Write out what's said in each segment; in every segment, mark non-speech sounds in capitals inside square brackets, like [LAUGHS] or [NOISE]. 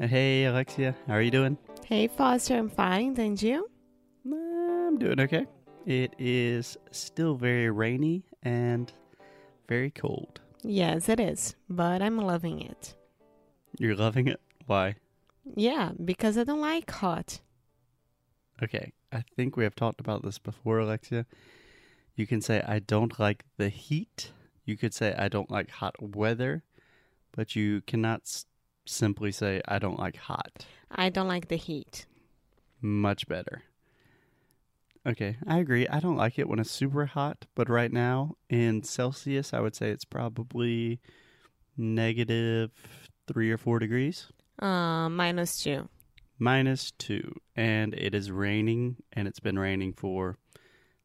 Hey, Alexia, how are you doing? Hey, Foster, I'm fine. And you? I'm doing okay. It is still very rainy and very cold. Yes, it is, but I'm loving it. You're loving it? Why? Yeah, because I don't like hot. Okay, I think we have talked about this before, Alexia. You can say, I don't like the heat. You could say, I don't like hot weather, but you cannot simply say, I don't like hot. I don't like the heat. Much better. Okay, I agree. I don't like it when it's super hot, but right now in Celsius, I would say it's probably negative three or four degrees, Uh, minus two. minus two. And it is raining, and it's been raining for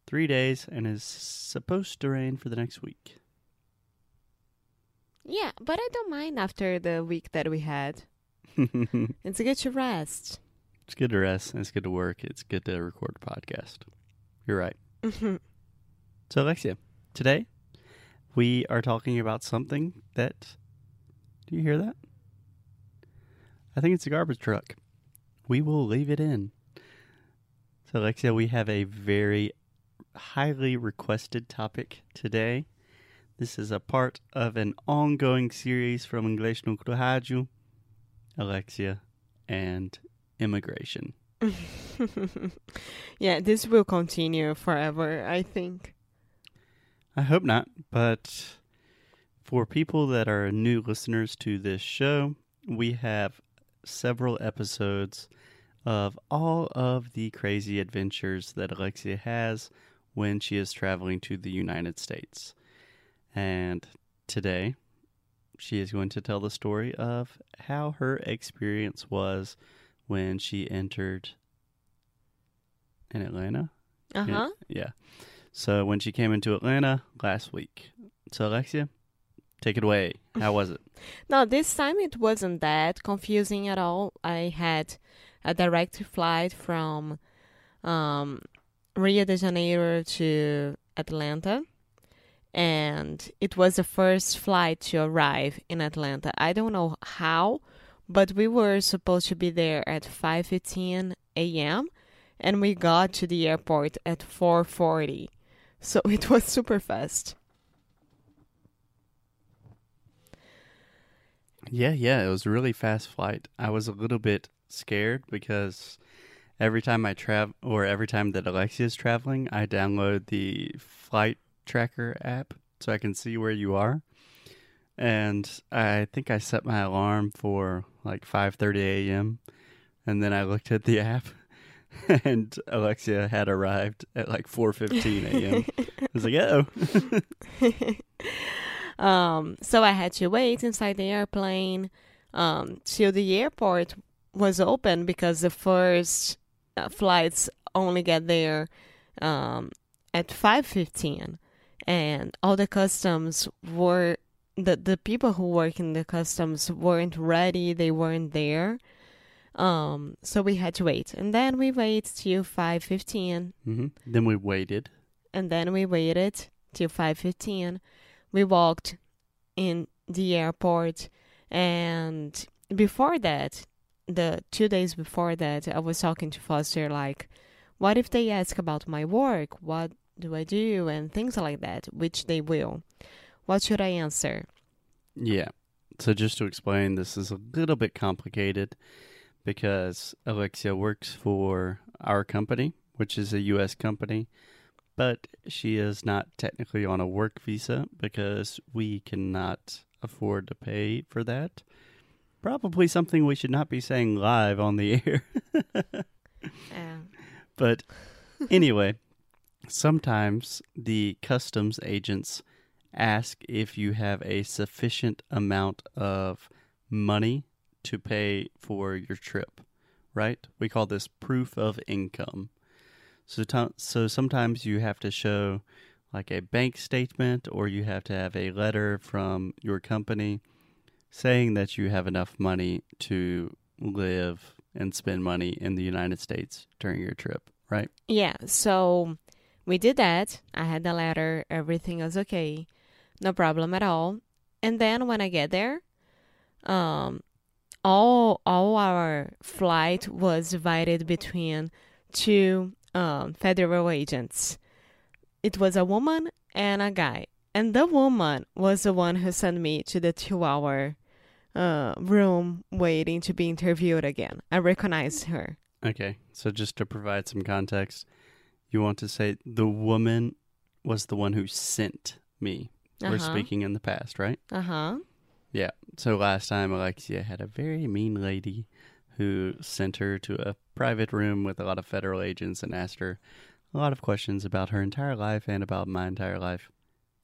three days and is supposed to rain for the next week. Yeah, but I don't mind after the week that we had. [LAUGHS] it's good to rest. It's good to rest, it's good to work, it's good to record a podcast. You're right. Mhm. So, Alexia, today we are talking about something that. Do you hear that? I think it's a garbage truck. We will leave it in. So, Alexia, we have a very highly requested topic today. This is a part of an ongoing series from English no Rádio, Alexia, and immigration. [LAUGHS] yeah, this will continue forever, I think. I hope not, but for people that are new listeners to this show, we have several episodes of all of the crazy adventures that Alexia has when she is traveling to the United States. And today, she is going to tell the story of how her experience was when she entered in Atlanta. Uh huh. Yeah. So when she came into Atlanta last week. So Alexia, take it away. How was it? [LAUGHS] No, this time it wasn't that confusing at all. I had a direct flight from um, Rio de Janeiro to Atlanta, and it was the first flight to arrive in Atlanta. I don't know how, but we were supposed to be there at 5:15 a.m. and we got to the airport at 4:40. So [LAUGHS] it was super fast. Yeah, yeah, it was a really fast flight. I was a little bit scared because every time I travel or every time that Alexia is traveling, I download the flight tracker app so I can see where you are. And I think I set my alarm for like 5:30 a.m. and then I looked at the app [LAUGHS] and Alexia had arrived at like 4:15 a.m. I was like, "Oh." [LAUGHS] um, so I had to wait inside the airplane um, till the airport was open because the first uh, flights only get there um, at 5.15 and all the customs were the, the people who work in the customs weren't ready they weren't there um, so we had to wait and then we waited till 5.15 hmm Then we waited. and then we waited till 5:15. We walked in the airport and before that, the 2 days before that, I was talking to Foster like what if they ask about my work? What do I do and things like that, which they will. What should I answer? Yeah. So just to explain, this is a little bit complicated because Alexia works for our company, which is a U.S. company, but she is not technically on a work visa because we cannot afford to pay for that. Probably something we should not be saying live on the [LAUGHS] air. Uh, But anyway, sometimes the customs agents ask if you have a sufficient amount of money to pay for your trip, right? We call this proof of income. So, so sometimes you have to show like a bank statement or you have to have a letter from your company saying that you have enough money to live and spend money in the United States during your trip, right? Yeah, so we did that. I had the letter, everything was okay. No problem at all. And then when I get there, um all all our flight was divided between two um, federal agents. It was a woman and a guy, and the woman was the one who sent me to the two-hour uh, room waiting to be interviewed again. I recognized her. Okay, so just to provide some context, you want to say the woman was the one who sent me. We're Uh-huh. speaking in the past, right? Uh huh. Yeah. So last time Alexia had a very mean lady who sent her to a private room with a lot of federal agents and asked her a lot of questions about her entire life and about my entire life.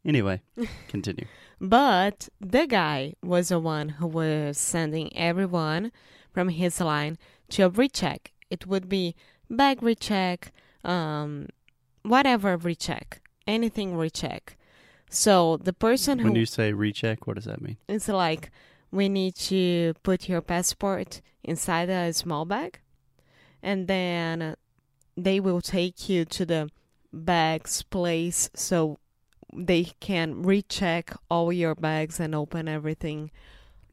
Anyway, [LAUGHS] continue. But the guy was the one who was sending everyone from his line to a recheck. It would be bag recheck, um, whatever recheck, anything recheck. So the person who When you say recheck, what does that mean? it's like we need to put your passport inside a small bag, and then they will take you to the bags place so they can recheck all your bags and open everything.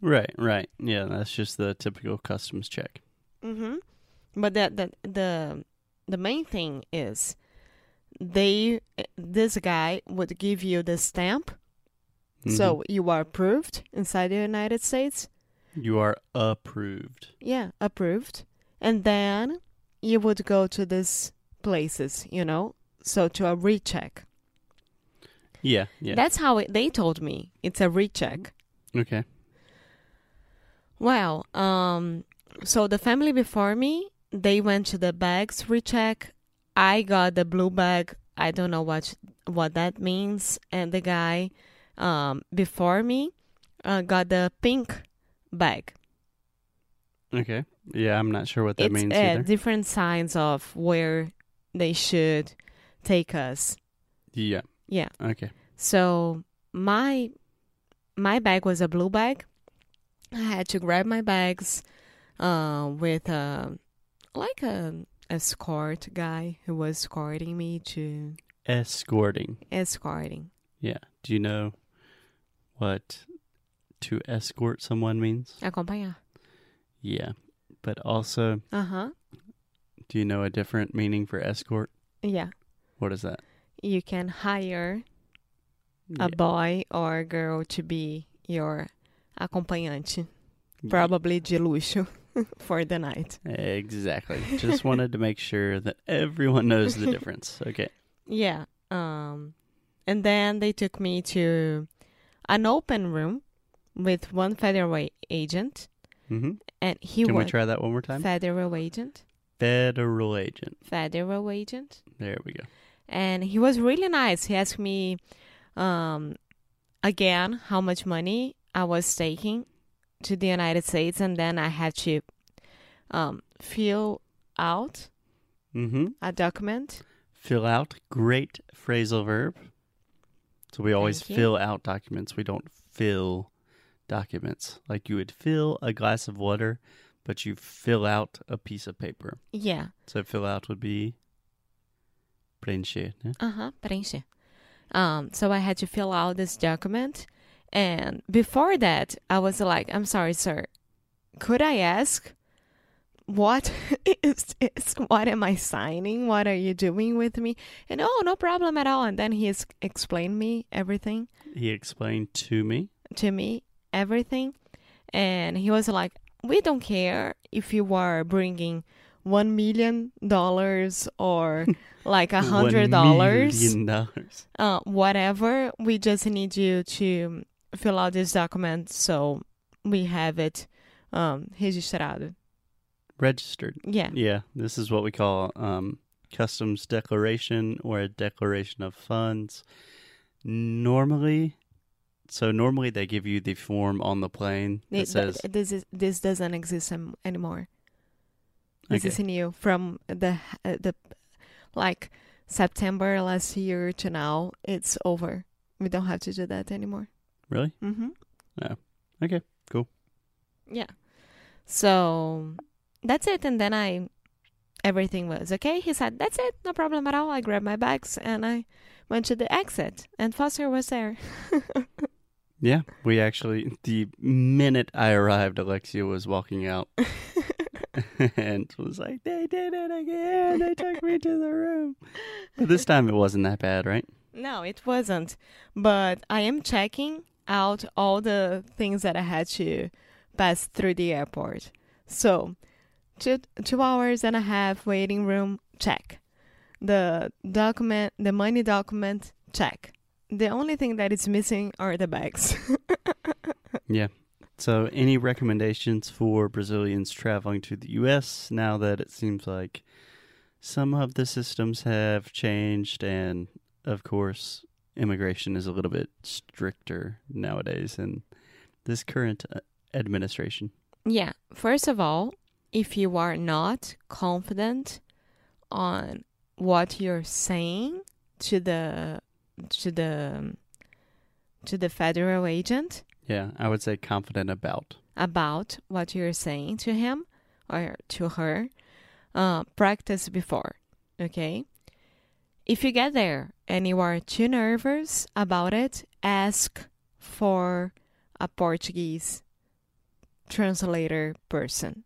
Right, right. Yeah, that's just the typical customs check. Mm-hmm. But that the the the main thing is they this guy would give you the stamp, Mhm. so you are approved inside the United States. you are approved. Yeah, approved. And then you would go to these places, you know, so to a recheck. Yeah, yeah. That's how it, they told me. It's a recheck. okay. Well, um, so the family before me, they went to the bags recheck. I got the blue bag. I don't know what what that means. And the guy um, before me uh, got the pink bag. Okay. Yeah, I'm not sure what that it's means uh, different signs of where they should take us. yeah. Yeah. Okay. So my my bag was a blue bag. I had to grab my bags uh, with a like a escort guy who was escorting me to Escorting. escorting. Yeah. Do you know what to escort someone means? Acompanhar. Yeah. But also, Uh huh. do you know a different meaning for escort? Yeah. What is that? You can hire a boy or a girl to be your acompanhante, Yeah. probably de luxo [LAUGHS] for the night. Exactly. [LAUGHS] Just wanted to make sure that everyone knows the difference. Okay. Yeah. Um, and then they took me to an open room with one federal agent, hmm and he Can we try that one more time? federal agent, Federal agent. federal agent, There we go. and he was really nice. He asked me, um, again how much money I was taking to the United States, and then I had to, um, fill out hmm a document. Fill out. Great phrasal verb. So we always fill out documents. We don't fill documents. Like you would fill a glass of water, but you fill out a piece of paper. Yeah. So fill out would be preencher. né? Uh-huh, preencher. Um, so I had to fill out this document. And before that, I was like, I'm sorry, sir. Could I ask what [LAUGHS] is this? What am I signing? What are you doing with me? And oh, no problem at all. And then he explained me everything He explained to me. to me, everything. And he was like, we don't care if you are bringing one million dollars or [LAUGHS] like a hundred dollars. uh, whatever. We just need you to fill out this document so we have it um, registrado. Registered. Yeah. Yeah, this is what we call um, customs declaration or a declaration of funds. Normally, so normally they give you the form on the plane that It- says th- this is this doesn't exist anymore. This Okay. is new from the uh, the like September last year to now. It's over. We don't have to do that anymore. Really Mm-hmm. Yeah. Okay, cool. Yeah. So that's it. And then I, everything was okay. He said, that's it. No problem at all. I grabbed my bags and I went to the exit and Foster was there. [LAUGHS] Yeah, we actually the minute I arrived, Alexia was walking out [LAUGHS] and was like, "They did it again! They took me to the room." But this time it wasn't that bad, right? No, it wasn't. But I am checking out all the things that I had to pass through the airport. So, two two hours and a half waiting room check. The document, the money document check. The only thing that is missing are the bags. [LAUGHS] Yeah. So, any recommendations for Brazilians traveling to the U.S. now that it seems like some of the systems have changed, and of course, immigration is a little bit stricter nowadays in this current uh, administration? Yeah. First of all, if you are not confident on what you're saying to the to the to the federal agent Yeah, I would say confident about. about what you're saying to him or to her, uh, practice before. Okay. If you get there and you are too nervous about it, ask for a Portuguese translator person.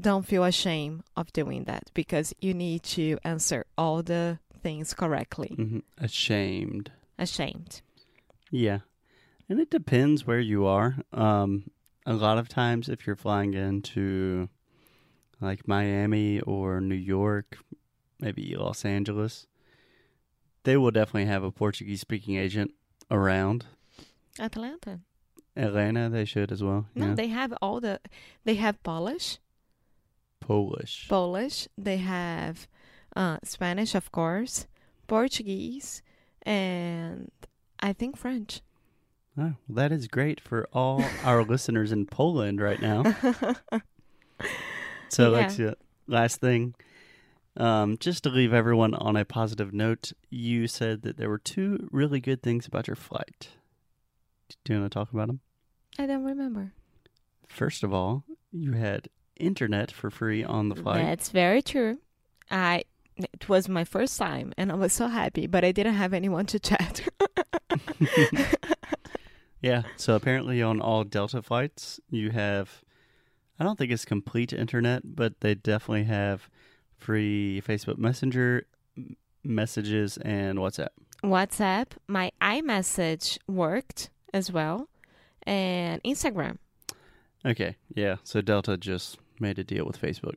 Don't feel ashamed of doing that because you need to answer all the things correctly. hmm Ashamed. Ashamed. Yeah. And it depends where you are. Um, a lot of times, if you're flying into like Miami or New York, maybe Los Angeles, they will definitely have a Portuguese speaking agent around. Atlanta. Atlanta, they should as well. No, yeah. they have all the. They have Polish. Polish. Polish. They have uh, Spanish, of course, Portuguese, and I think French. Oh, well, that is great for all our [LAUGHS] listeners in Poland right now. [LAUGHS] So, Yeah. Alexia, last thing, um, just to leave everyone on a positive note, you said that there were two really good things about your flight. Do you want to talk about them? I don't remember. First of all, you had internet for free on the flight. That's very true. I it was my first time, and I was so happy, but I didn't have anyone to chat. [LAUGHS] Yeah. So apparently, on all Delta flights, you have. I don't think it's complete internet, but they definitely have free Facebook Messenger messages and WhatsApp. WhatsApp, my iMessage worked as well, and Instagram. Okay. Yeah. So Delta just made a deal with Facebook.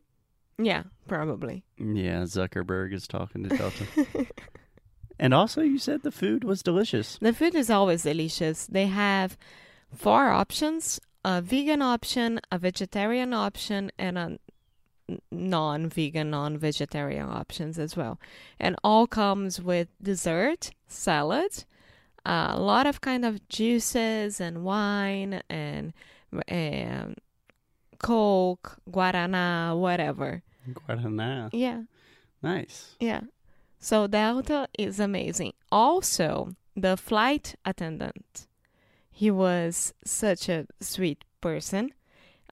Yeah, probably. Yeah, Zuckerberg is talking to Delta. [LAUGHS] and also, you said the food was delicious. The food is always delicious. They have four options a vegan option, a vegetarian option, and a non vegan, non vegetarian options as well. And all comes with dessert, salad, a lot of kind of juices and wine and, and Coke, Guarana, whatever. Guaraná. Yeah. Nice. Yeah. So Delta is amazing. Also, the flight attendant, he was such a sweet person.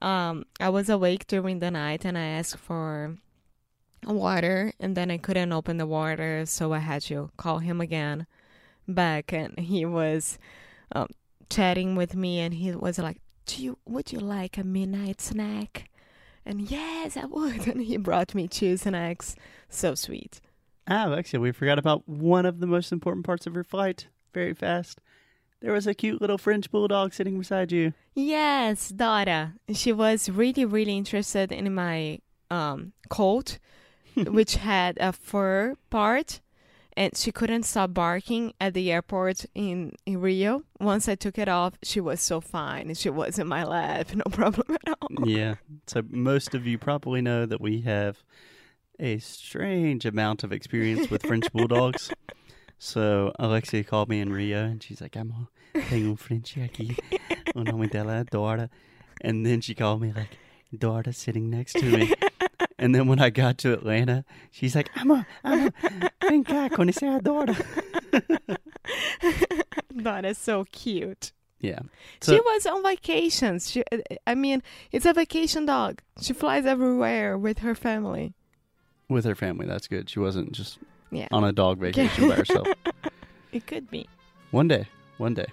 Um, I was awake during the night and I asked for water, and then I couldn't open the water, so I had to call him again back, and he was um, chatting with me, and he was like, "Do you would you like a midnight snack?" And yes, I would. [LAUGHS] And he brought me two snacks. So sweet. Ah, Alexia, we forgot about one of the most important parts of your flight. Very fast. There was a cute little French bulldog sitting beside you. Yes, Dora. She was really, really interested in my um, coat, [LAUGHS] which had a fur part, and she couldn't stop barking at the airport in, in Rio. Once I took it off, she was so fine. She was in my lap, [LAUGHS] no problem at all. yeah. So most of you probably know that we have a strange amount of experience with French [LAUGHS] bulldogs. So Alexia called me in Rio and she's like, I'm tengo un French aquí. Dela é Dora. And then she called me like, Dora sitting next to me. And then when I got to Atlanta, she's like, Ama, Ama, vem cá, conhecer a Dora. [LAUGHS] that is so cute. Yeah. she was on vacations. She, uh, I mean, it's a vacation dog. She flies everywhere with her family. with her family, that's good. She wasn't just Yeah. on a dog vacation by [LAUGHS] herself. It could be. One day, one day.